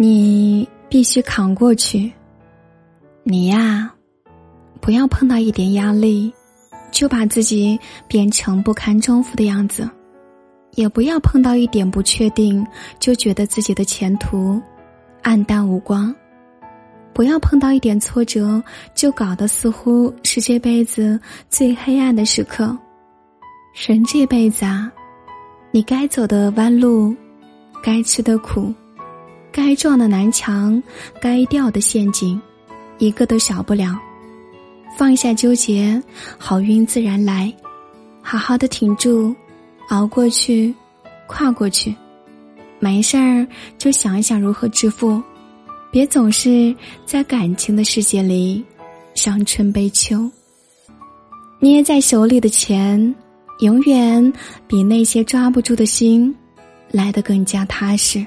你必须扛过去。你呀，不要碰到一点压力，就把自己变成不堪重负的样子；也不要碰到一点不确定，就觉得自己的前途暗淡无光。不要碰到一点挫折，就搞得似乎是这辈子最黑暗的时刻。人这辈子啊，你该走的弯路，该吃的苦，该撞的南墙，该掉的陷阱，一个都少不了。放下纠结，好运自然来。好好的挺住，熬过去，跨过去。没事儿就想一想如何致富。别总是在感情的世界里伤春悲秋。捏在手里的钱，永远比那些抓不住的心来得更加踏实。